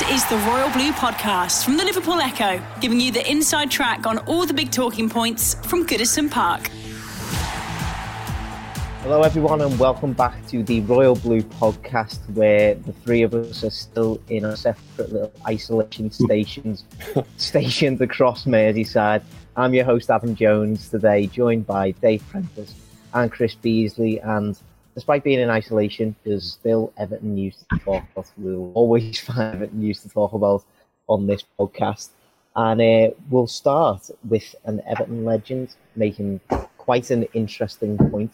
This is the Royal Blue Podcast from the Liverpool Echo, giving you the inside track on all the big talking points from Goodison Park. Hello, everyone, and welcome back to the Royal Blue podcast, where the three of us are still in our separate little isolation stations, stationed across Merseyside. I'm your host, Adam Jones, today, joined by Dave Prentice and Chris Beesley. And despite being in isolation, there's still Everton news to talk about. We'll always find Everton news to talk about on this podcast. And uh, we'll start with an Everton legend making quite an interesting point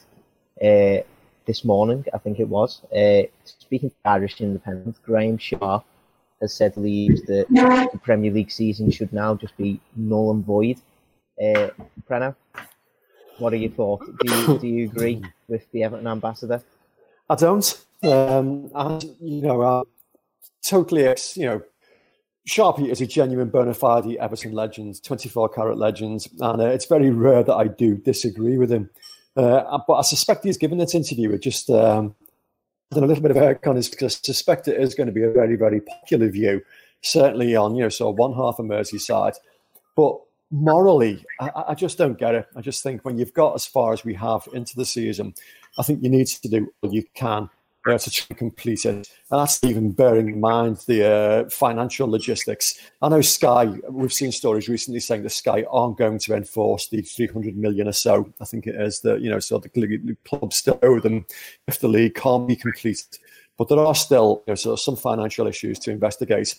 uh, this morning, I think it was. Uh, speaking to Irish Independent, Graeme Sharp has said believes that the Premier League season should now just be null and void. Uh, Preno, what are your thoughts? Do you, do you agree with the Everton ambassador? I don't. Um, and, you know, uh, totally, you know, Sharpie is a genuine bona fide Everton legend, 24 carat legend, and uh, it's very rare that I do disagree with him. Uh, but I suspect he's given this interview with just um, a little bit of a kind of suspect it is going to be a very, very popular view, certainly on, you know, one half of Merseyside. But morally, I, I, just don't get it. I just think when you've got as far as we have into the season, I think you need to do all you can to try and complete it. And that's even bearing in mind the uh, financial logistics. I know Sky, we've seen stories recently saying that Sky aren't going to enforce the 300 million or so, I think it is, that, you know, so the, the club still owe them if the league can't be completed. But there are still you know, sort of some financial issues to investigate.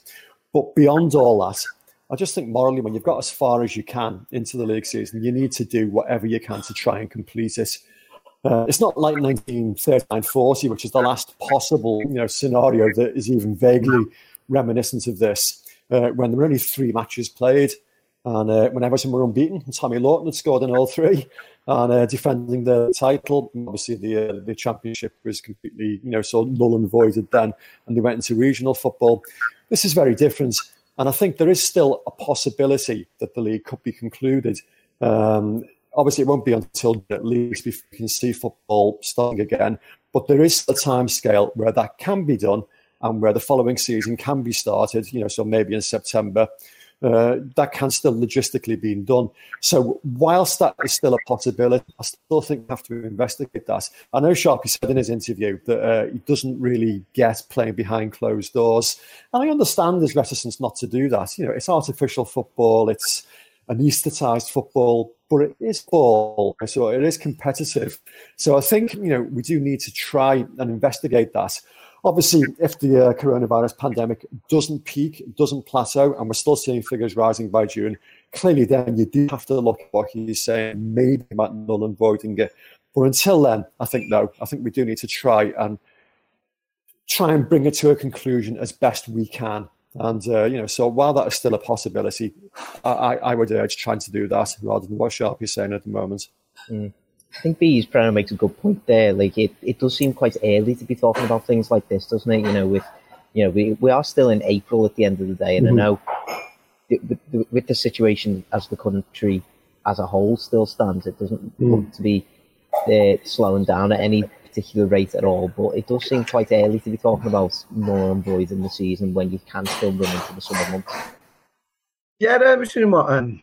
But beyond all that, I just think morally, when you've got as far as you can into the league season, you need to do whatever you can to try and complete it. Uh, it's not like 1939-40, which is the last possible you know scenario that is even vaguely reminiscent of this, uh, when there were only three matches played, and uh, when Everton were unbeaten, Tommy Lawton had scored in all three, and uh, defending the title. Obviously, the uh, the championship was completely you know so null and voided then, and they went into regional football. This is very different, and I think there is still a possibility that the league could be concluded. Um, obviously it won't be until at least we can see football starting again. But there is a time scale where that can be done and where the following season can be started, you know, so maybe in September. Uh, that can still logistically be done. So, whilst that is still a possibility, I still think we have to investigate that. I know Sharpie said in his interview that uh, he doesn't really get playing behind closed doors, and I understand his reticence not to do that. You know, it's artificial football, it's anaesthetized football, but it is ball, so it is competitive. So I think you know we do need to try and investigate that. Obviously, if the uh, coronavirus pandemic doesn't peak, doesn't plateau, and we're still seeing figures rising by June, clearly then you do have to look at what he's saying, maybe about null and voiding it. But until then, I think no. I think we do need to try and try and bring it to a conclusion as best we can and uh, you know, so while that is still a possibility, I, I would urge trying to do that rather than what Sharp is saying at the moment. Mm. I think Bees Brenner makes a good point there. Like it, it does seem quite early to be talking about things like this, doesn't it? You know, with you know, we we are still in April at the end of the day, and mm-hmm. I know with the, with the situation as the country as a whole still stands, it doesn't mm. look to be uh, slowing down at any particular rate at all, but it does seem quite early to be talking about more and void in the season when you can still run into the summer months. Yeah, I'm assuming what um,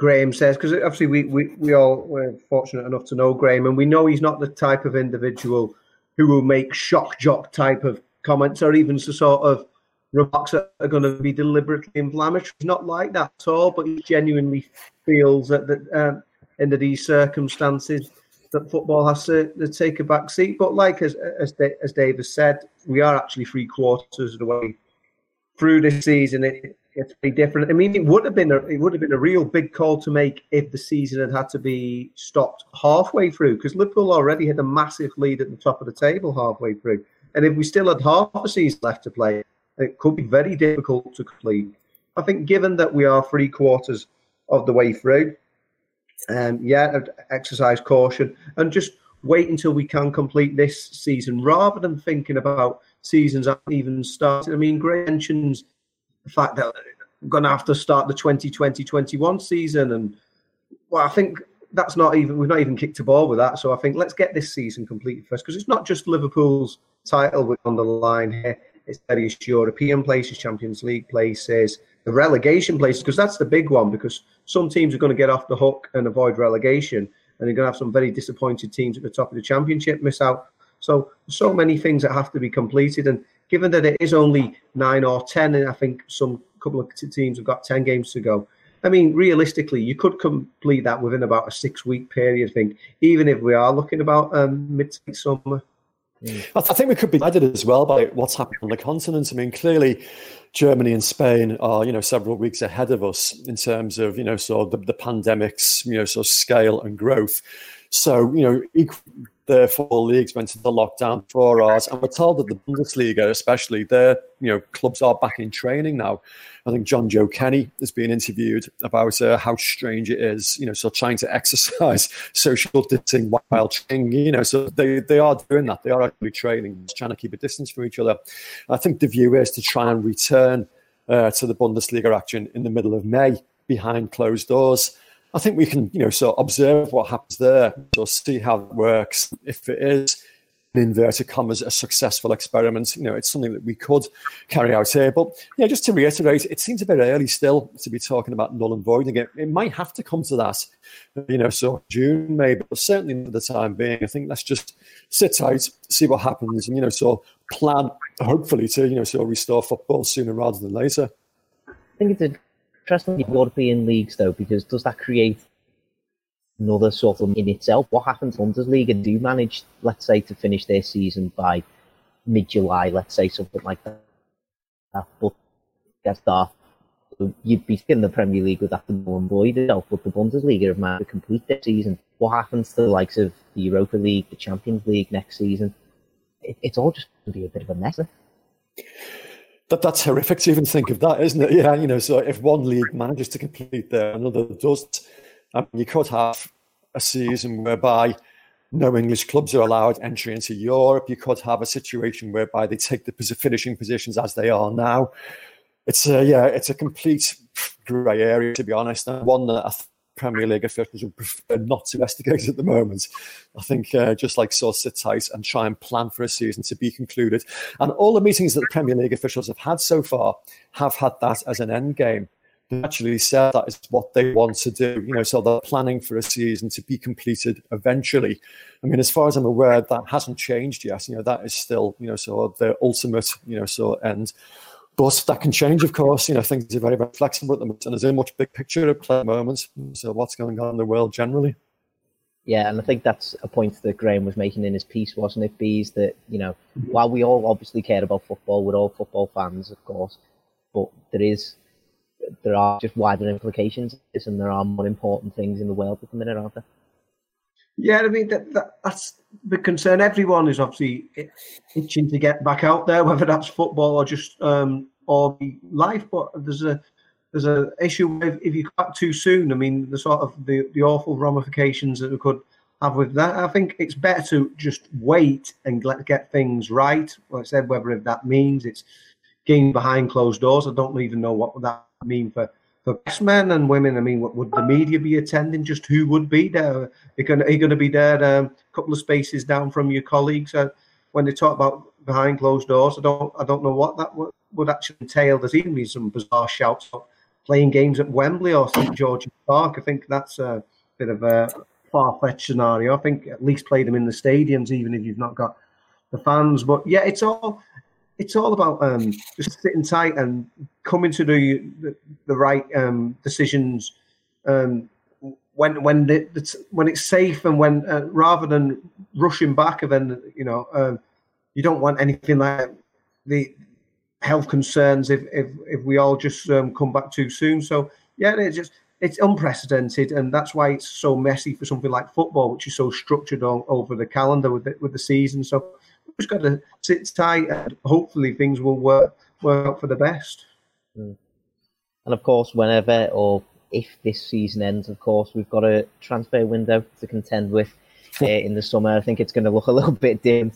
Graeme says because obviously we, we, we all were fortunate enough to know Graeme, and we know he's not the type of individual who will make shock jock type of comments or even the sort of remarks that are going to be deliberately inflammatory. He's not like that at all, but he genuinely feels that, that um, under these circumstances that football has to, to take a back seat. But like as as, as Davis said, we are actually three quarters of the way through this season. It, it's very different. I mean, it would have been a it would have been a real big call to make if the season had had to be stopped halfway through because Liverpool already had a massive lead at the top of the table halfway through, and if we still had half a season left to play, it could be very difficult to complete. I think, given that we are three quarters of the way through. Um, yeah, exercise caution and just wait until we can complete this season rather than thinking about seasons even started. I mean, Gray mentions the fact that we're going to have to start the 2020-21 season, and well, I think that's not even we've not even kicked a ball with that. So I think let's get this season completed first because it's not just Liverpool's title on the line here. It's various European places, Champions League places, the relegation places, because that's the big one. Because some teams are going to get off the hook and avoid relegation, and you're going to have some very disappointed teams at the top of the championship miss out. So, so many things that have to be completed. And given that it is only nine or 10, and I think some couple of teams have got 10 games to go, I mean, realistically, you could complete that within about a six week period, I think, even if we are looking about um, mid summer. Mm. I think we could be guided as well by what's happening on the continent. I mean, clearly, Germany and Spain are, you know, several weeks ahead of us in terms of, you know, sort of the, the pandemic's, you know, sort of scale and growth. So, you know, the four leagues went into lockdown for us, and we're told that the Bundesliga, especially, their you know clubs are back in training now. I think Jonjoe Kenny has been interviewed about uh, how strange it is, you know, so trying to exercise social distancing while training, you know, so they, they are doing that. They are actually training, trying to keep a distance from each other. I think the view is to try and return uh, to the Bundesliga action in the middle of May behind closed doors. I think we can, you know, sort of observe what happens there, so see how it works. If it is in inverted commas a successful experiment, you know, it's something that we could carry out here. But yeah, just to reiterate, it seems a bit early still to be talking about null and voiding it. It might have to come to that, you know, so June maybe, but certainly for the time being, I think let's just sit tight, see what happens, and you know, so plan hopefully to you know, so restore football sooner rather than later. I think it's a interesting European leagues though, because does that create another sort of in itself? What happens Bundesliga do manage, let's say, to finish their season by mid-July, let's say something like that. But gets dark. You'd be in the Premier League with that to avoid itself, but the Bundesliga have managed to complete their season. What happens to the likes of the Europa League, the Champions League next season? It, it's all just going to be a bit of a mess that that's horrific to even think of that, isn't it? Yeah, you know, so if one league manages to complete there, another doesn't. I mean, you could have a season whereby no English clubs are allowed entry into Europe. You could have a situation whereby they take the finishing positions as they are now. It's a yeah, it's a complete grey area to be honest, and one that I Premier League officials would prefer not to investigate at the moment. I think uh, just like so sit tight and try and plan for a season to be concluded. And all the meetings that the Premier League officials have had so far have had that as an end game. They actually said that is what they want to do. You know, so they're planning for a season to be completed eventually. I mean, as far as I'm aware, that hasn't changed yet. You know, that is still, you know, so the ultimate, you know, so end. But that can change, of course. You know, things are very, very flexible at the moment, and there's a much big picture at play at the moment. So, what's going on in the world generally? Yeah, and I think that's a point that Graeme was making in his piece, wasn't it, Bees? That, you know, while we all obviously care about football, we're all football fans, of course, but there is there are just wider implications and there are more important things in the world at the minute, aren't there? Yeah, I mean that, that, that's the concern. Everyone is obviously itching to get back out there, whether that's football or just um, or life. But there's a there's a issue with if you cut too soon. I mean, the sort of the, the awful ramifications that we could have with that. I think it's better to just wait and let get things right. Like I said, whether if that means it's game behind closed doors. I don't even know what that mean for for men and women. I mean, what, would the media be attending? Just who would be there? Are you going to be there um, a couple of spaces down from your colleagues? Uh, when they talk about behind closed doors, I don't I don't know what that would, would actually entail. There's even some bizarre shouts of playing games at Wembley or St George's Park. I think that's a bit of a far fetched scenario. I think at least play them in the stadiums, even if you've not got the fans. But yeah, it's all it's all about um, just sitting tight and coming to the the, the right um, decisions um, when when the, the, when it's safe and when uh, rather than rushing back and then you know uh, you don't want anything like the health concerns if if, if we all just um, come back too soon. So yeah, it's just it's unprecedented, and that's why it's so messy for something like football, which is so structured all, over the calendar with the, with the season. So we've just got to sit tight and hopefully things will work work out for the best. Mm. And of course, whenever or if this season ends, of course, we've got a transfer window to contend with uh, in the summer. I think it's going to look a little bit dim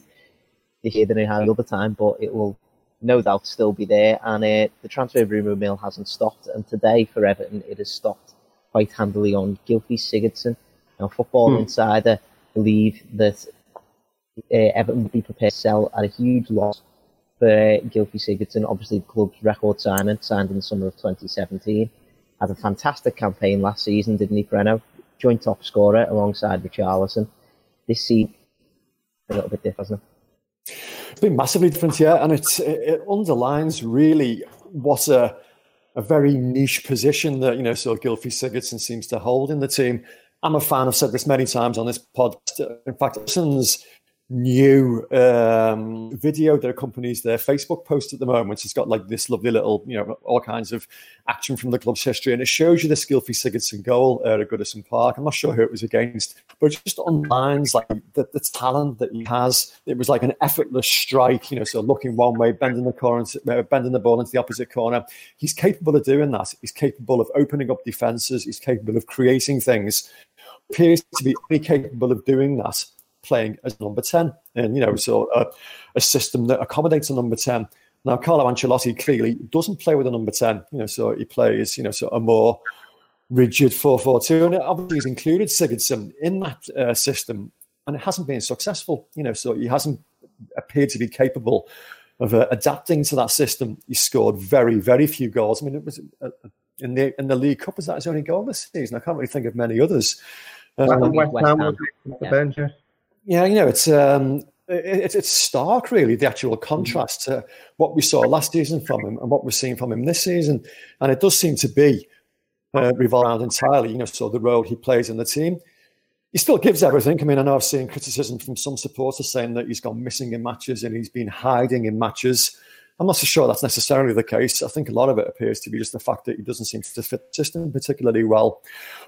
this year than it had the other time, but it will no doubt still be there. And uh, the transfer rumour mill hasn't stopped. And today for Everton, it has stopped quite handily on Gylfi Sigurdsson. Now, Football hmm. Insider believe that uh, Everton would be prepared to sell at a huge loss for uh, Sigurdsson. Obviously, the club's record signing, signed in the summer of 2017. Had a fantastic campaign last season, didn't he, Breno? Joint top scorer alongside Richarlison. This season, a little bit different, hasn't it? It's been massively different, yeah, and it's, it underlines really what a a very niche position that you know so Gylfi Sigurdsson seems to hold in the team. I'm a fan. I've said this many times on this podcast. In fact, Alisson's new um, video that accompanies their Facebook post at the moment. It's got like this lovely little, you know, all kinds of action from the club's history, and it shows you the Gylfi Sigurdsson goal uh, at Goodison Park. I'm not sure who it was against, but just underlines like the, the, talent that he has. It was like an effortless strike, you know, so looking one way, bending the corner, uh, bending the ball into the opposite corner. He's capable of doing that. He's capable of opening up defenses. He's capable of creating things. Appears to be only capable of doing that playing as number 10. And, you know, so a, a system that accommodates a number 10. Now, Carlo Ancelotti clearly doesn't play with a number 10, you know, so he plays, you know, so a more rigid 4 4 2. And obviously, he's included Sigurdsson in that uh, system, and it hasn't been successful, you know, so he hasn't appeared to be capable of uh, adapting to that system. He scored very, very few goals. I mean, it was uh, in the in the League Cup, was that his only goal this season? I can't really think of many others. Um, West Ham was the bench, yeah. Yeah, you know, it's um, it, it's stark, really, the actual contrast to what we saw last season from him and what we're seeing from him this season. And it does seem to be uh, revolved entirely, you know, so the role he plays in the team. He still gives everything. I mean, I know I've seen criticism from some supporters saying that he's gone missing in matches and he's been hiding in matches. I'm not so sure that's necessarily the case. I think a lot of it appears to be just the fact that he doesn't seem to fit the system particularly well.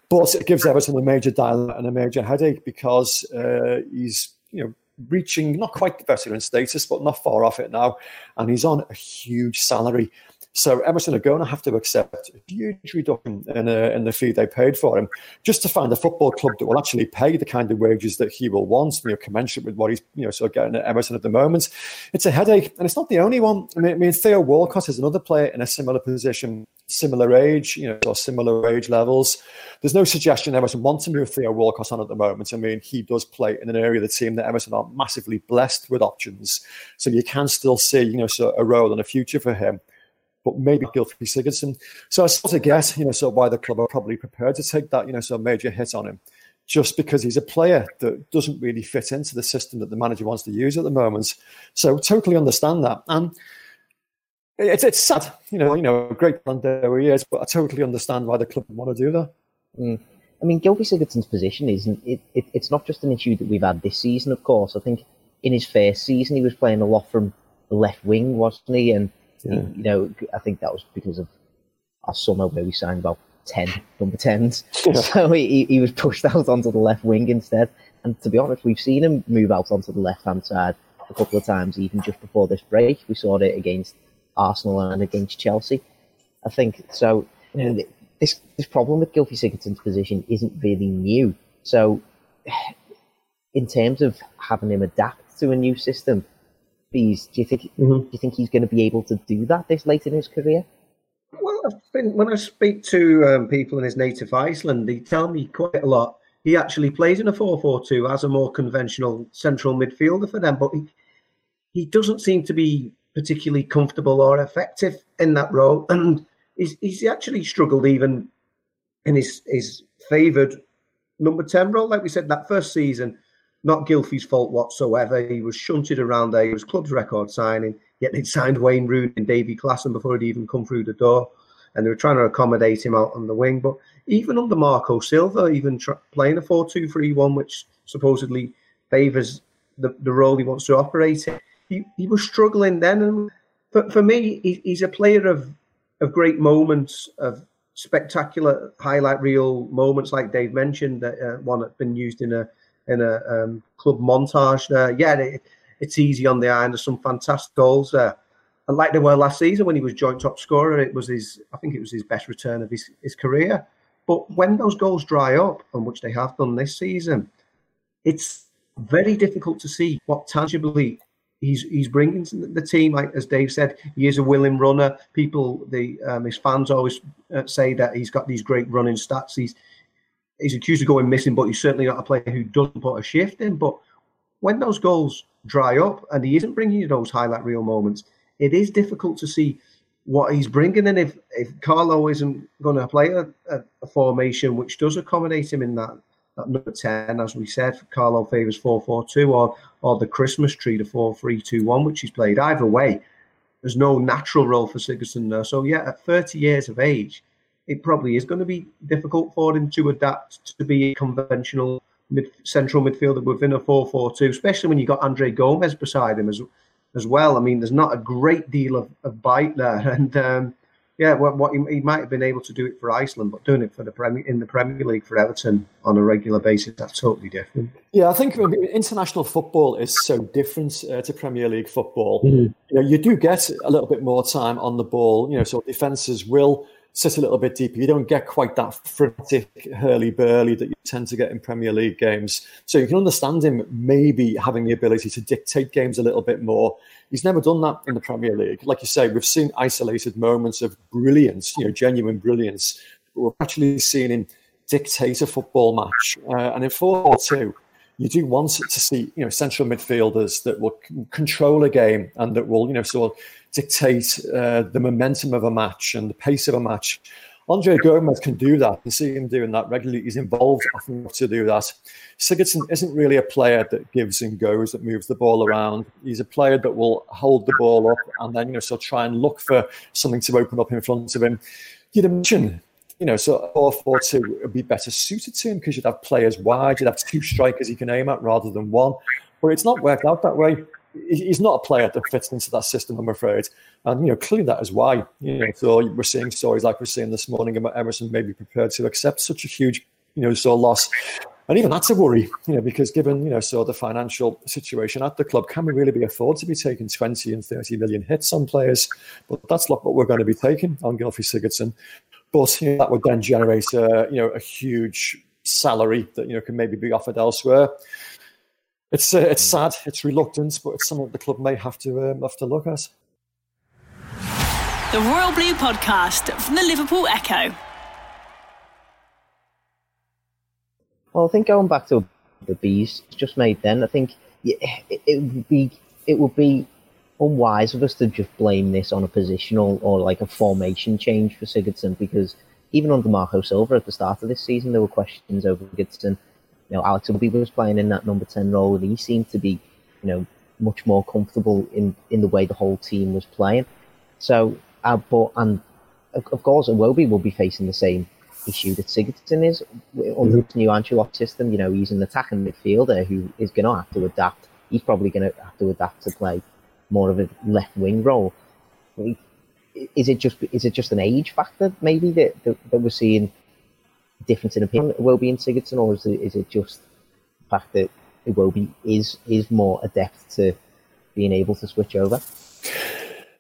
But it gives Everton a major dilemma and a major headache because uh, he's, you know, reaching not quite the veteran status, but not far off it now, and he's on a huge salary. So Everton are going to have to accept a huge reduction in, uh, in the fee they paid for him just to find a football club that will actually pay the kind of wages that he will want, you know, commensurate with what he's, you know, sort of getting at Everton at the moment. It's a headache, and it's not the only one. I mean, I mean Theo Walcott is another player in a similar position, similar age, you know, or similar age levels. There's no suggestion Everton wants to move Theo Walcott on at the moment. I mean, he does play in an area of the team that Everton are massively blessed with options, so you can still see, you know, sort of a role and a future for him but maybe Gylfi Sigurdsson. So I sort of guess, you know, so why the club are probably prepared to take that, you know, so major hit on him, just because he's a player that doesn't really fit into the system that the manager wants to use at the moment. So totally understand that. And it's it's sad, you know, you know, a great player he is, but I totally understand why the club want to do that. Mm. I mean, Gylfi Sigurdsson's position isn't it, it, It's not just an issue that we've had this season. Of course, I think in his first season he was playing a lot from the left wing, wasn't he? And yeah. You know, I think that was because of our summer where we signed about 10 number 10s. Yeah. So he, he was pushed out onto the left wing instead. And to be honest, we've seen him move out onto the left hand side a couple of times, even just before this break. We saw it against Arsenal and against Chelsea. I think so. You know, this this problem with Gylfi Sigurdsson's position isn't really new. So, in terms of having him adapt to a new system, fees. Do you think? Mm-hmm. Do you think he's going to be able to do that this late in his career? Well, I think when I speak to um, people in his native Iceland, they tell me quite a lot. He actually plays in a 4-4-2 as a more conventional central midfielder for them, but he, he doesn't seem to be particularly comfortable or effective in that role, and he's, he's actually struggled even in his his favoured number 10 role. Like we said, that first season, not Gylfi's fault whatsoever. He was shunted around there. He was club's record signing, yet they'd signed Wayne Rooney and Davy Klaassen before he'd even come through the door. And they were trying to accommodate him out on the wing. But even under Marco Silva, even tr- playing a 4 2 3 1, which supposedly favours the, the role he wants to operate in, he, he was struggling then. And for, for me, he, he's a player of, of great moments, of spectacular highlight reel moments, like Dave mentioned, that uh, one that's been used in a in a um, club montage there. Yeah, it, it's easy on the eye, and there's some fantastic goals there. And like they were last season when he was joint top scorer, it was his, I think it was his best return of his, his career. But when those goals dry up, and which they have done this season, it's very difficult to see what tangibly he's he's bringing to the team. Like as Dave said, he is a willing runner. People, the um, his fans always uh, say that he's got these great running stats. He's he's accused of going missing, but he's certainly not a player who doesn't put a shift in. But when those goals dry up and he isn't bringing you those highlight reel moments, it is difficult to see what he's bringing. And if if Carlo isn't going to play a, a, a formation which does accommodate him in that that number 10, as we said, Carlo favours 4 4 2, or, or the Christmas tree, the 4 3 2 1, which he's played. Either way, there's no natural role for Sigurdsson there. So, yeah, at 30 years of age, it probably is going to be difficult for him to adapt to be a conventional mid, central midfielder within a 4 4 2, especially when you've got Andre Gomes beside him as, as well. I mean, there's not a great deal of, of bite there. And, um, yeah, what, what he, he, might have been able to do it for Iceland, but doing it for the Premier in the Premier League for Everton on a regular basis, that's totally different. Yeah, I think international football is so different uh, to Premier League football. Mm-hmm. You know, you do get a little bit more time on the ball. You know, so defenses will sit a little bit deeper. You don't get quite that frantic hurly burly that you tend to get in Premier League games. So you can understand him maybe having the ability to dictate games a little bit more. He's never done that in the Premier League. Like you say, we've seen isolated moments of brilliance, you know, genuine brilliance. But we've actually seen him dictate a football match. Uh, and in 4 2, you do want to see, you know, central midfielders that will control a game and that will, you know, sort of dictate uh, the momentum of a match and the pace of a match. Andre Gomes can do that. You see him doing that regularly. He's involved often to do that. Sigurdsson isn't really a player that gives and goes, that moves the ball around. He's a player that will hold the ball up and then, you know, so try and look for something to open up in front of him. You'd imagine, you know, so 4 4 2 would be better suited to him because you'd have players wide, you'd have two strikers he can aim at rather than one. But it's not worked out that way he's not a player that fits into that system, I'm afraid. And you know, clearly that is why. You know, so we're seeing stories like we're seeing this morning about Everton maybe prepared to accept such a huge, you know, so loss. And even that's a worry, you know, because given, you know, so the financial situation at the club, can we really be afford to be taking 20 and 30 million hits on players? But that's not what we're going to be taking on Gylfi Sigurdsson. But you know, that would then generate a, you know, a huge salary that, you know, can maybe be offered elsewhere it's uh, it's sad, it's reluctance, but it's something the club may have to um, have to look at. The Royal Blue Podcast from the Liverpool Echo. Well, I think going back to the bees just made then, I think it, it would be it would be unwise of us to just blame this on a positional or like a formation change for Sigurdsson because even under Marco Silva at the start of this season, there were questions over Sigurdsson you know, Alex Iwobi was playing in that number 10 role and he seemed to be, you know, much more comfortable in, in the way the whole team was playing. So, uh, but, and of, of course, Iwobi will be facing the same issue that Sigurdsson is under mm-hmm. the new Ancelotti system. You know, he's an attacking midfielder who is going to have to adapt. He's probably going to have to adapt to play more of a left wing role. Is it just is it just an age factor maybe that, that, that we're seeing difference in opinion Iwobi and Sigurdsson, or is it, is it just the fact that Iwobi is is more adept to being able to switch over?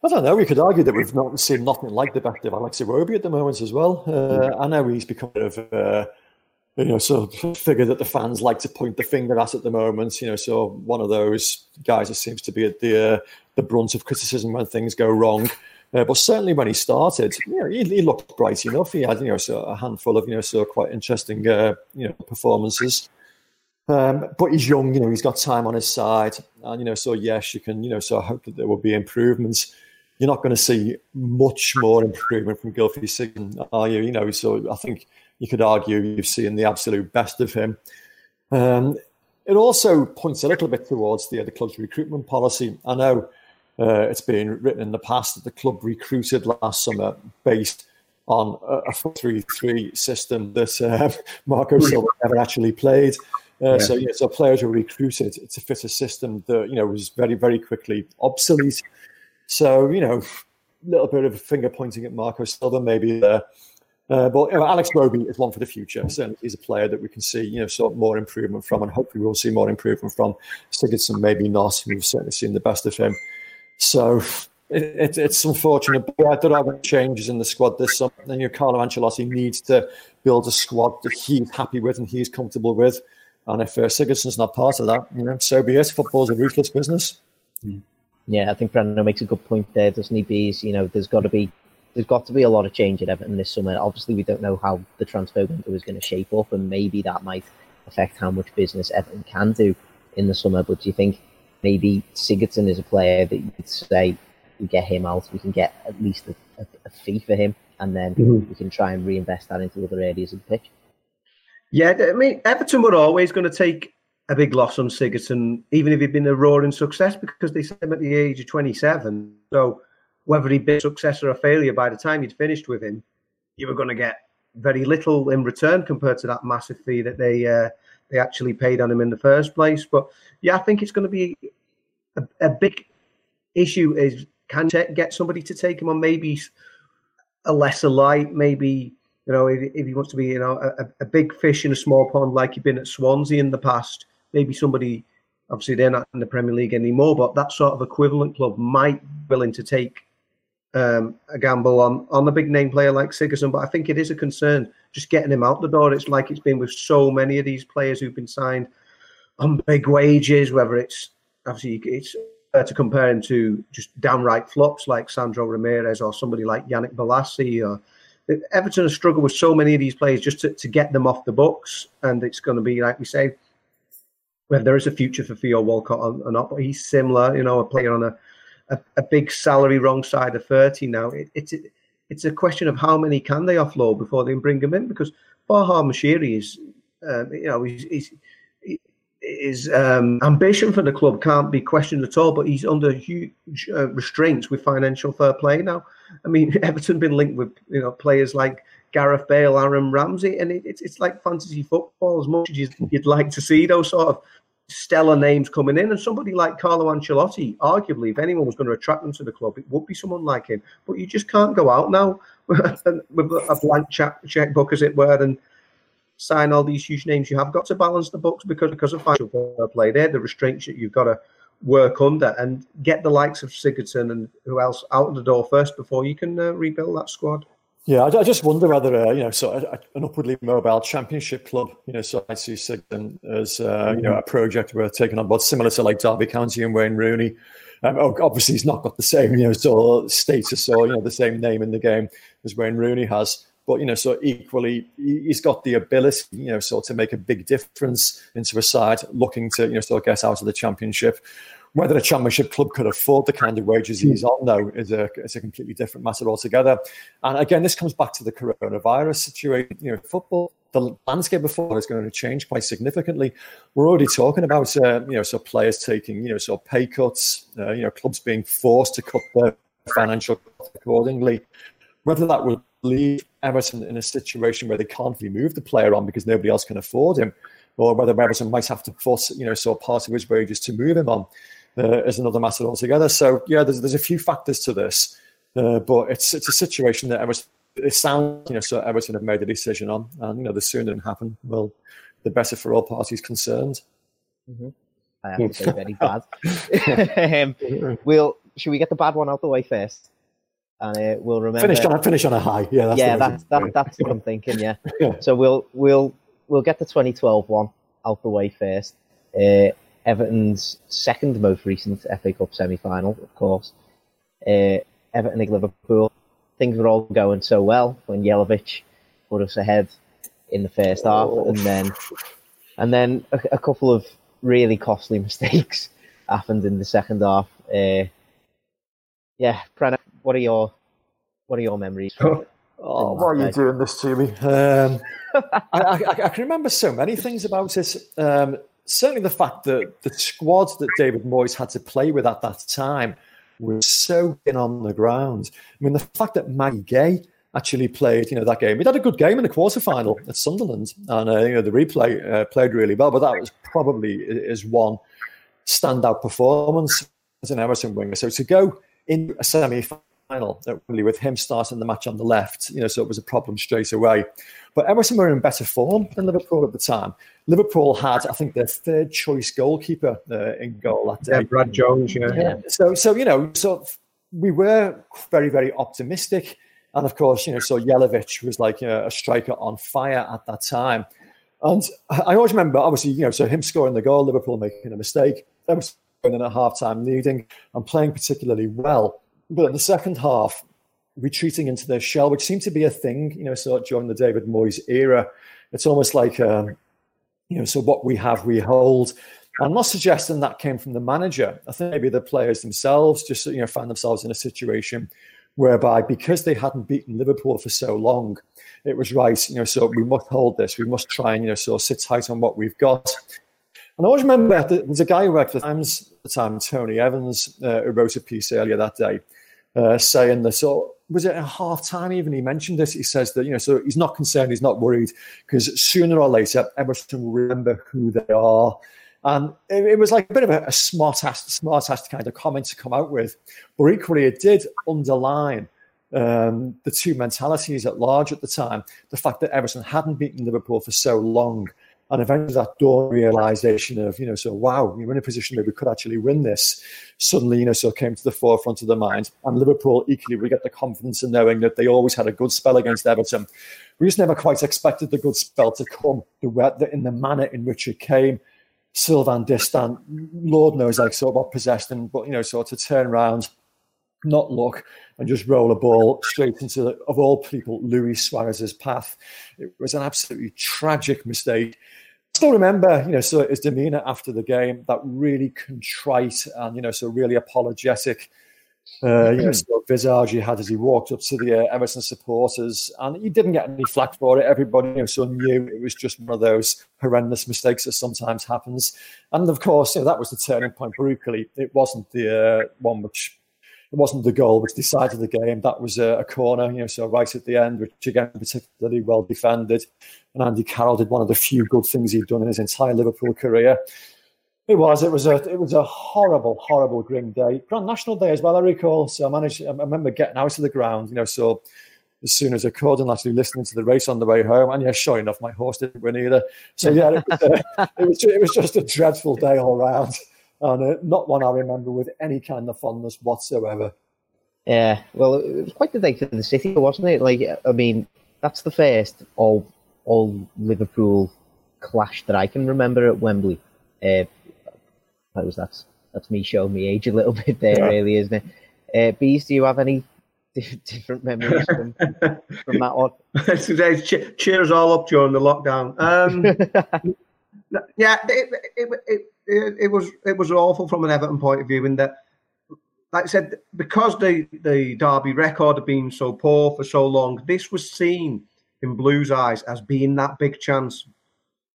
I don't know. We could argue that we've not seen nothing like the best of Alex Iwobi at the moment as well. Uh, I know he's become a of uh, you know, sort of figure that the fans like to point the finger at at the moment. You know, so one of those guys that seems to be at the uh, the brunt of criticism when things go wrong. Uh, but certainly when he started, you know, he, he, looked bright enough. He had, you know, so a handful of, you know, so quite interesting, uh, you know, performances. Um, but he's young, you know, he's got time on his side. And, you know, so yes, you can, you know, so I hope that there will be improvements. You're not going to see much more improvement from Gylfi Sigurdsson, are you? You know, so I think you could argue you've seen the absolute best of him. Um, it also points a little bit towards the, the club's recruitment policy. I know uh, it's been written in the past that the club recruited last summer based on a 4-3-3 system that uh, Marco Silva never actually played. Uh, yeah. So yeah, so players were recruited to fit a system that you know was very very quickly obsolete. So you know, a little bit of finger pointing at Marco Silva maybe there. Uh, but you know, Alex Iwobi is one for the future. Certainly, he's a player that we can see, you know, sort of more improvement from, and hopefully we'll see more improvement from. Sigurdsson, maybe not. We've certainly seen the best of him. So, it, it, it's unfortunate. But there are changes in the squad this summer. And you Carlo Ancelotti needs to build a squad that he's happy with and he's comfortable with. And if uh, Sigurdsson's not part of that, you know, so be it. Football's a ruthless business. Yeah, I think Brandon makes a good point there, doesn't he? Bees, you know, there's got to be there's got to be a lot of change at Everton this summer. Obviously, we don't know how the transfer window is going to shape up, and maybe that might affect how much business Everton can do in the summer. But do you think maybe Sigurdsson is a player that you could say we get him out, we can get at least a, a, a fee for him, and then mm-hmm. we can try and reinvest that into other areas of the pitch? Yeah, I mean, Everton were always going to take a big loss on Sigurdsson, even if he'd been a roaring success, because they said him at the age of 27. So whether he'd been a success or a failure by the time you'd finished with him, you were going to get very little in return compared to that massive fee that they uh, they actually paid on him in the first place. But yeah, I think it's going to be a, a big issue. Is can get somebody to take him on maybe a lesser light, maybe you know if, if he wants to be you know a, a big fish in a small pond like he'd been at Swansea in the past maybe somebody, obviously they're not in the Premier League anymore, but that sort of equivalent club might be willing to take um, a gamble on on a big name player like Sigurdsson. But I think it is a concern just getting him out the door. It's like it's been with so many of these players who've been signed on big wages, whether it's obviously it's to compare him to just downright flops like Sandro Ramirez or somebody like Yannick Bolasie or Everton has struggled with so many of these players just to, to get them off the books. And it's going to be, like we say, whether there is a future for Theo Walcott or, not, but he's similar, you know, a player on a, a, a big salary wrong side of 30 now. It, it's it's a question of how many can they offload before they bring him in because Farhad Moshiri is, um, you know, he's, he's his um, ambition for the club can't be questioned at all, but he's under huge uh, restraints with financial fair play now. I mean, Everton been linked with you know players like Gareth Bale, Aaron Ramsey, and it, it's it's like fantasy football as much as you'd like to see those sort of stellar names coming in, and somebody like Carlo Ancelotti, arguably, if anyone was going to attract them to the club, it would be someone like him. But you just can't go out now with a blank check checkbook, as it were, and sign all these huge names. You have got to balance the books because because of financial play. They're the restraints that you've got to work under and get the likes of Sigurdsson and who else out the door first before you can uh, rebuild that squad. Yeah, I, I just wonder whether uh, you know, so a, an upwardly mobile championship club, you know, so I see Sigden as uh, you know a project worth taking on board, similar to like Derby County and Wayne Rooney. Um, obviously, he's not got the same you know sort of status or you know the same name in the game as Wayne Rooney has, but you know, so equally, he's got the ability, you know, so to make a big difference into a side looking to you know still get out of the championship. Whether a championship club could afford the kind of wages he's on, though, is a, is a completely different matter altogether. And again, this comes back to the coronavirus situation. You know, football, the landscape of football is going to change quite significantly. We're already talking about, uh, you know, so players taking, you know, so pay cuts, uh, you know, clubs being forced to cut their financial accordingly. Whether that will leave Everton in a situation where they can't remove the player on because nobody else can afford him, or whether Everton might have to force, you know, so part of his wages to move him on uh, is another matter altogether. So yeah, there's there's a few factors to this, uh, but it's it's a situation that Everton it sounds you know so Everton have made a decision on, and you know the sooner it happen, well, the better for all parties concerned. Mm-hmm. I have to say very bad. um, we'll should we get the bad one out the way first? And uh, we'll remember finish on finish on a high. Yeah, that's yeah, that's that, that's what I'm thinking. Yeah. yeah. So we'll we'll we'll get the 2012 one out the way first. Uh, Everton's second most recent FA Cup semi final, of course. Uh, Everton against Liverpool. Things were all going so well when Jelavic put us ahead in the first half, oh. and then and then a, a, couple of really costly mistakes happened in the second half. Uh, yeah, Pranav, what are your what are your memories? Oh, why are you doing this to me? Um, I, I, I, can remember so many things about it. Um, certainly the fact that the squad that David Moyes had to play with at that time was so thin on the ground. I mean, the fact that Magaye Gueye actually played, you know, that game. He had a good game in the quarterfinal at Sunderland, and uh, you know the replay uh, played really well. But that was probably his one standout performance as an Everton winger. So to go in a semi final, really with him starting the match on the left, you know, so it was a problem straight away. But Everton were in better form than Liverpool at the time. Liverpool had, I think, their third choice goalkeeper uh, in goal that day. Yeah, Brad Jones. Yeah. yeah. So, so you know, so we were very, very optimistic. And of course, you know, so Jelavic was like a, a striker on fire at that time. And I always remember, obviously, you know, so him scoring the goal, Liverpool making a mistake, going in at half time leading and playing particularly well. But in the second half, retreating into their shell, which seemed to be a thing, you know, so during the David Moyes era. It's almost like, um, you know, so what we have, we hold. I'm not suggesting that came from the manager. I think maybe the players themselves just, you know, found themselves in a situation whereby because they hadn't beaten Liverpool for so long, it was right, you know, so we must hold this. We must try and, you know, so sit tight on what we've got. And I always remember there was a guy who worked for Times at the time, Tony Evans, uh, who wrote a piece earlier that day, uh, saying that so was it a half time even he mentioned this? He says that you know so he's not concerned he's not worried because sooner or later everton will remember who they are. And it, it was like a bit of a, a smart ass smart ass kind of comment to come out with but equally it did underline um, the two mentalities at large at the time the fact that everton hadn't beaten liverpool for so long and eventually that dawn realization of, you know, so wow, we're in a position where we could actually win this. Suddenly, you know, so came to the forefront of the mind. And Liverpool equally, we get the confidence in knowing that they always had a good spell against Everton. We just never quite expected the good spell to come the, in the manner in which it came. Sylvain Distin, Lord knows like sort of possessed him, but you know, sort of turn around, not look, and just roll a ball straight into, of all people, Luis Suarez's path. It was an absolutely tragic mistake I still remember, you know, so his demeanor after the game, that really contrite and, you know, so really apologetic, uh, you know, sort of visage he had as he walked up to the uh, Everton supporters. And he didn't get any flack for it. Everybody, you know, so knew it was just one of those horrendous mistakes that sometimes happens. And of course, you know, that was the turning point. Brutally, it wasn't the uh, one which it wasn't the goal which decided the game. That was a, a, corner, you know, so right at the end, which again particularly well defended. And Andy Carroll did one of the few good things he'd done in his entire Liverpool career. It was. It was a. It was a horrible, horrible, grim day. Grand National Day as well. I recall. So I managed. I remember getting out of the ground. You know, so as soon as I could and actually listening to the race on the way home. And yeah, sure enough, my horse didn't win either. So yeah, it was, it, was, it was just a dreadful day all round and uh, not one I remember with any kind of fondness whatsoever. Yeah, well, it was quite the day for the city, wasn't it? Like, I mean, that's the first all all Liverpool clash that I can remember at Wembley. Uh, I was that's that's me showing me age a little bit there, yeah. really, isn't it? Uh, Bees, do you have any different memories from, from that one? cheers all up during the lockdown. Um, yeah, it, it, it, it, was it was awful from an Everton point of view in that, like I said, because the the Derby record had been so poor for so long, this was seen in Blues' eyes as being that big chance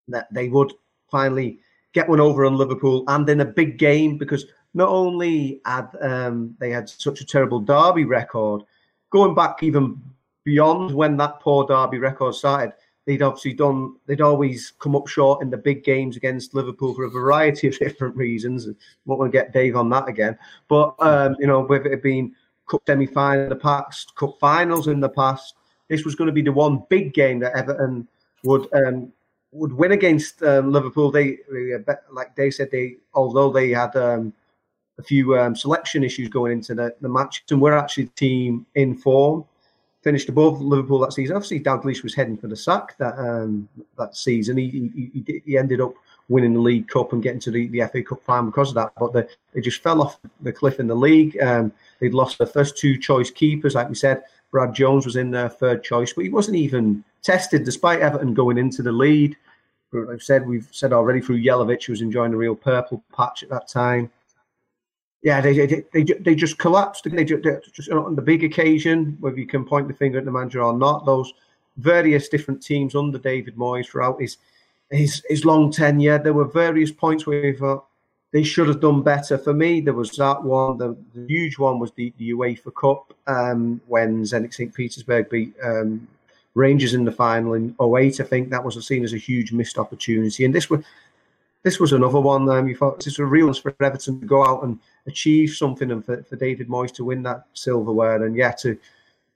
that they would finally get one over on Liverpool and in a big game because not only had um, they had such a terrible Derby record, going back even beyond when that poor Derby record started, they'd obviously done they'd always come up short in the big games against Liverpool for a variety of different reasons. Won't want to get Dave on that again. But um, you know, with it being cup semi final in the past, cup finals in the past, this was going to be the one big game that Everton would um, would win against um, Liverpool. They, like they said, they although they had um, a few um, selection issues going into the, the match, and we're actually team in form finished above Liverpool that season. Obviously, Dalglish was heading for the sack that um, that season. He, he, he ended up winning the League Cup and getting to the, the FA Cup final because of that. But they, they just fell off the cliff in the league. Um, they'd lost their first two choice keepers, like we said. Brad Jones was in their third choice, but he wasn't even tested despite Everton going into the lead. I've said we've said already through Jelavic, who was enjoying a real purple patch at that time yeah, they, they, they, they just collapsed. They just, just on the big occasion, whether you can point the finger at the manager or not, those various different teams under David Moyes throughout his his, his long tenure, there were various points where we thought they should have done better. For me, there was that one. The, the huge one was the, the UEFA Cup um, when Zenit St. Petersburg beat um, Rangers in the final in 08. I think that was seen as a huge missed opportunity. And this was this was another one. Um, you thought this was a real for Everton to go out and achieve something, and for, for David Moyes to win that silverware, and yeah, to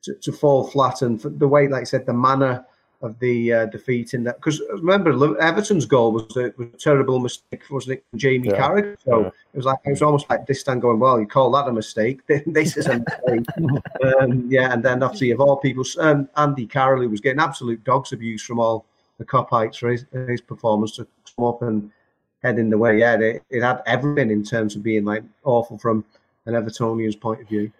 to, to fall flat, and the way, like I said, the manner of the uh, defeat in that because remember Everton's goal was a, was a terrible mistake, wasn't it? Jamie yeah. Carragher. So yeah. it was like it was almost like this stand going, well, you call that a mistake? this is a mistake. um, yeah, and then obviously of all people, um, Andy Carroll who was getting absolute dogs abuse from all the Kopites for his, his performance to come up and head in the way. Yeah, it, it had everything in terms of being like awful from an Evertonian's point of view.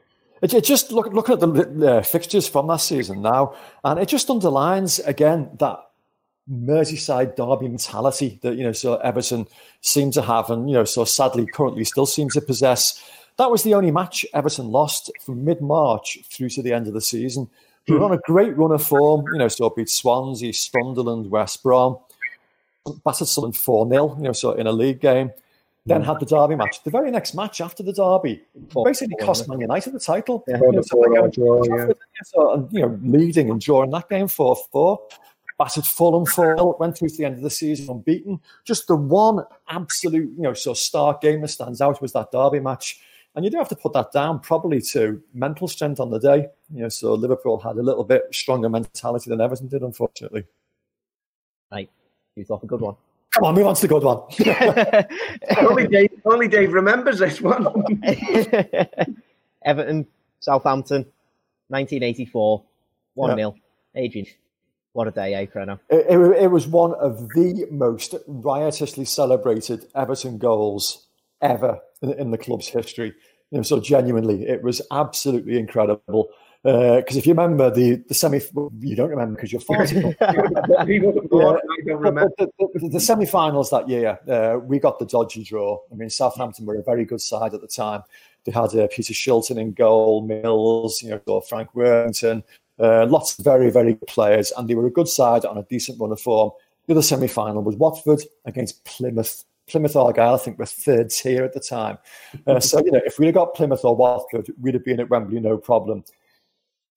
It, it just look looking at the uh, fixtures from that season now, and it just underlines again that Merseyside derby mentality that you know so Everton seem to have, and you know so sadly currently still seem to possess. That was the only match Everton lost from mid March through to the end of the season. We were on a great run of form, you know, so beat Swansea, Sunderland, West Brom, battered Sunderland 4 0, you know, so in a league game. Then had the derby match. The very next match after the derby basically cost Man United the title. Yeah, you, know, so draw, um, yeah. so, and, you know, leading and drawing that game 4 4. Battered Fulham 4 went through to the end of the season unbeaten. Just the one absolute, you know, so stark game that stands out was that derby match. And you do have to put that down probably to mental strength on the day. You know, so Liverpool had a little bit stronger mentality than Everton did, unfortunately. Right, you thought a good one. Come on, move on to the good one. only, Dave, only Dave remembers this one. Everton, Southampton, 1984, 1 0. Yeah. Adrian, what a day, eh, Preno? It, it, it, was one of the most riotously celebrated Everton goals ever in, in the club's history. You know, so genuinely, it was absolutely incredible. Because uh, if you remember the, the semi, you don't remember because you're far too The, the, the semi-finals that year, uh, we got the dodgy draw. I mean, Southampton were a very good side at the time. They had uh, Peter Shilton in goal, Mills, you know, Frank Worthington, uh, lots of very, very good players, and they were a good side on a decent run of form. The other semi-final was Watford against Plymouth. Plymouth Argyle, I think, were third tier at the time. Uh, so, you know, if we'd have got Plymouth or Watford, we'd have been at Wembley, no problem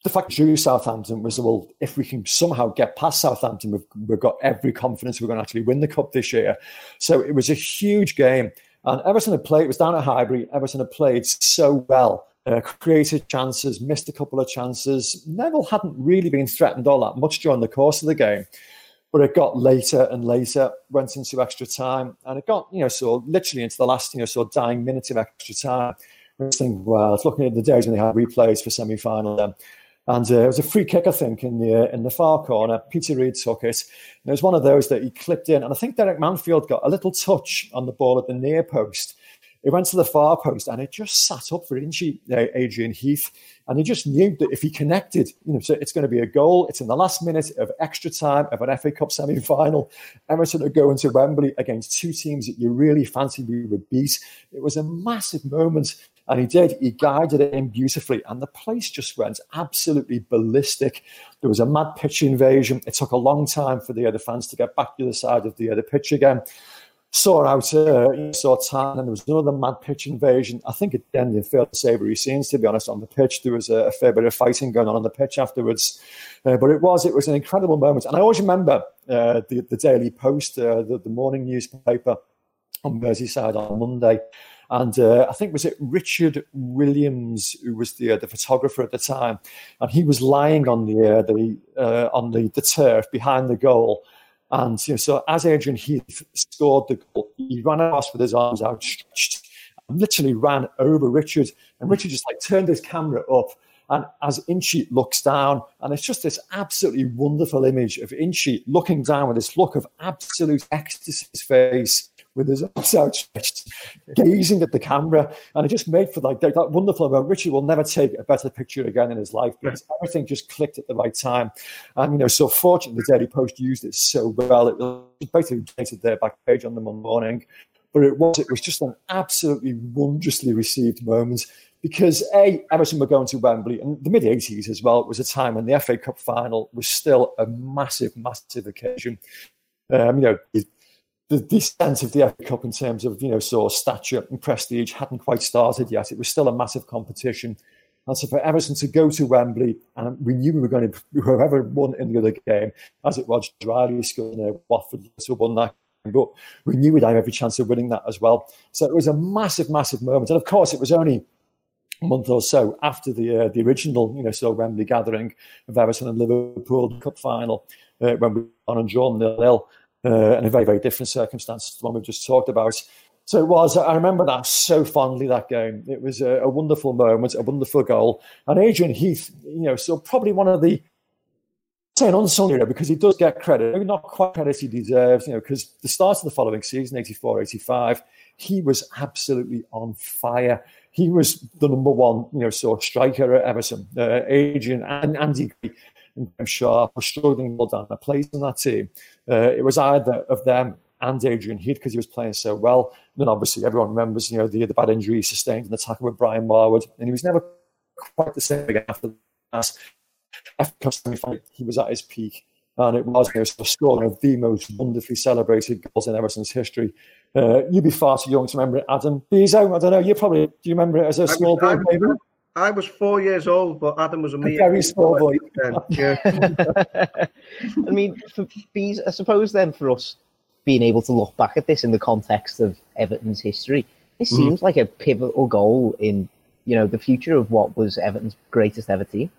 the fact drew Southampton was well, if we can somehow get past Southampton, we've, we've got every confidence we're going to actually win the cup this year. So it was a huge game, and Everton had played. It was down at Highbury. Everton had played so well. Uh, created chances, missed a couple of chances. Neville hadn't really been threatened all that much during the course of the game, but it got later and later, went into extra time, and it got, you know, so literally into the last, you know, so dying minutes of extra time. I was thinking, well, I was looking at the days when they had replays for semi final. And uh, it was a free kick, I think, in the uh, in the far corner. Peter Reid took it. And it was one of those that he clipped in. And I think Derek Mountfield got a little touch on the ball at the near post. It went to the far post and it just sat up for Inchy, uh, Adrian Heath. And he just knew that if he connected, you know, so it's going to be a goal. It's in the last minute of extra time of an FA Cup semi final. Everton are going to Wembley against two teams that you really fancied we would beat. It was a massive moment. And he did. He guided it in beautifully. And the place just went absolutely ballistic. There was a mad pitch invasion. It took a long time for the other fans to get back to the side of the other pitch again. Saw out, uh, saw Tan, and there was another mad pitch invasion. I think it ended in fairly savoury scenes, to be honest, on the pitch. There was a, a, fair bit of fighting going on on the pitch afterwards. Uh, but it was it was an incredible moment. And I always remember uh, the, the Daily Post, uh, the, the morning newspaper on Merseyside on Monday. And uh, I think was it Richard Williams who was the uh, the photographer at the time, and he was lying on the uh, the uh, on the, the turf behind the goal. And you know, so as Adrian Heath scored the goal, he ran across with his arms outstretched, and literally ran over Richard. And Richard just like turned his camera up. And as Inchy looks down, and it's just this absolutely wonderful image of Inchy looking down with this look of absolute ecstasy his face with his arms outstretched, gazing at the camera. And it just made for like that, that wonderful moment. Richie will never take a better picture again in his life because everything just clicked at the right time. And, you know, so fortunately, the Daily Post used it so well. It was basically dated their back page on the morning. But it was, it was just an absolutely wondrously received moment because A, Everton were going to Wembley, and the mid 80s as well, it was a time when the FA Cup final was still a massive, massive occasion. Um, you know, the descent of the FA Cup in terms of you know sort of stature and prestige hadn't quite started yet. It was still a massive competition. And so for Everton to go to Wembley, and we knew we were going to whoever won in the other game, as it was Reilly scored there, Watford so won that. But we knew we'd have every chance of winning that as well. So it was a massive, massive moment. And of course, it was only a month or so after the uh, the original, you know, so Wembley gathering of Everton and Liverpool Cup final uh, when we on and drawn nil nil uh, in a very very different circumstance to the one we've just talked about. So it was. I remember that so fondly. That game. It was a, a wonderful moment, a wonderful goal, and Adrian Heath. You know, so probably one of the saying unsung hero because he does get credit, maybe not quite credit he deserves, you know, because the start of the following season, 84 85, he was absolutely on fire. He was the number one, you know, sort of striker at Everton. Uh, Adrian and Andy and Graeme Sharp were struggling well down a place in that team. Uh, it was either of them and Adrian Heath because he was playing so well. And then obviously everyone remembers, you know, the, the bad injury he sustained in the tackle with Brian Marwood, and he was never quite the same again after that. After he was at his peak. And it was you know, scoring of the most wonderfully celebrated goals in Everton's history. Uh, you'd be far too young to remember it, Adam. Bezo, I don't know. You probably do you remember it as a small boy, maybe? I was four years old, but Adam was a, a very small boy. Then. Yeah. I mean, for Bees, I suppose then for us being able to look back at this in the context of Everton's history, it mm-hmm. seems mm. like a pivotal goal in you know the future of what was Everton's greatest ever team.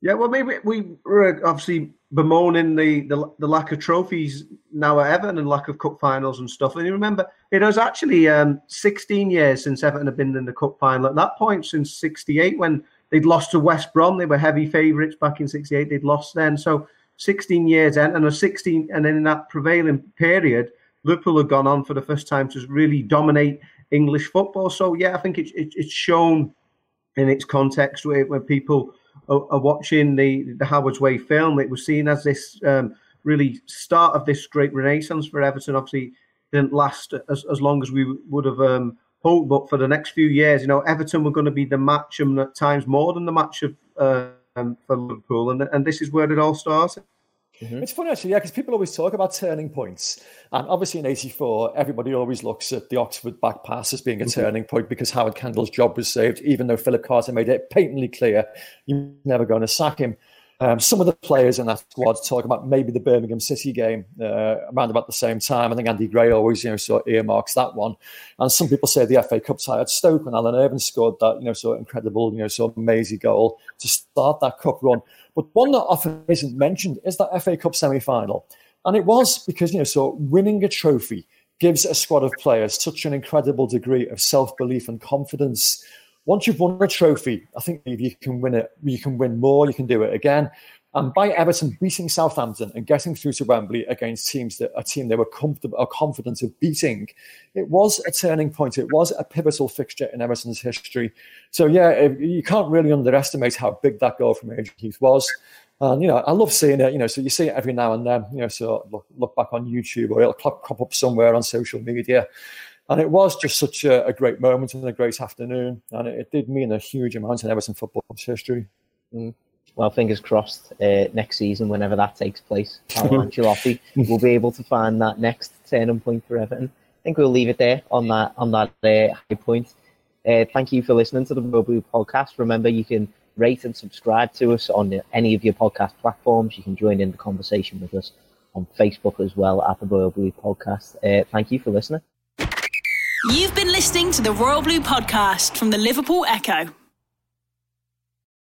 Yeah, well, maybe we were obviously bemoaning the, the, the lack of trophies now at Everton and lack of cup finals and stuff. And you remember, it was actually um, 16 years since Everton had been in the cup final. At that point, since '68, when they'd lost to West Brom, they were heavy favourites back in '68. They'd lost then, so 16 years and a 16, and then in that prevailing period, Liverpool had gone on for the first time to really dominate English football. So yeah, I think it's it, it's shown in its context where, where people are, are, watching the the Howard's Way film. It was seen as this um, really start of this great renaissance for Everton. Obviously, didn't last as, as long as we would have um, hoped, but for the next few years, you know, Everton were going to be the match, and at times more than the match of um, for Liverpool, and and this is where it all started. Mm-hmm. It's funny actually, yeah, because people always talk about turning points, and obviously in '84, everybody always looks at the Oxford back pass as being a mm-hmm. turning point because Howard Kendall's job was saved, even though Philip Carter made it patently clear you're never going to sack him. Um, some of the players in that squad talk about maybe the Birmingham City game uh, around about the same time. I think Andy Gray always, you know, sort of earmarks that one. And some people say the FA Cup tie at Stoke when Alan Irvine scored that, you know, sort of incredible, you know, sort of amazing goal to start that cup run. But one that often isn't mentioned is that FA Cup semi-final. And it was because, you know, so winning a trophy gives a squad of players such an incredible degree of self-belief and confidence once you've won a trophy, I think you can win it. You can win more. You can do it again. And by Everton beating Southampton and getting through to Wembley against teams that a team they were comfortable or confident of beating, it was a turning point. It was a pivotal fixture in Everton's history. So yeah, you can't really underestimate how big that goal from Adrian Heath was. And you know, I love seeing it. You know, so you see it every now and then. You know, so look, look back on YouTube or it'll crop up somewhere on social media. And it was just such a, a great moment and a great afternoon. And it, it, did mean a huge amount in Everton football's history. Mm. Well, fingers crossed uh, next season, whenever that takes place, Ancelotti will be able to find that next turning point for Everton. I think we'll leave it there on that on that uh, high point. Uh, thank you for listening to the Royal Blue podcast. Remember, you can rate and subscribe to us on any of your podcast platforms. You can join in the conversation with us on Facebook as well at the Royal Blue podcast. Uh, thank you for listening. You've been listening to the Royal Blue podcast from the Liverpool Echo.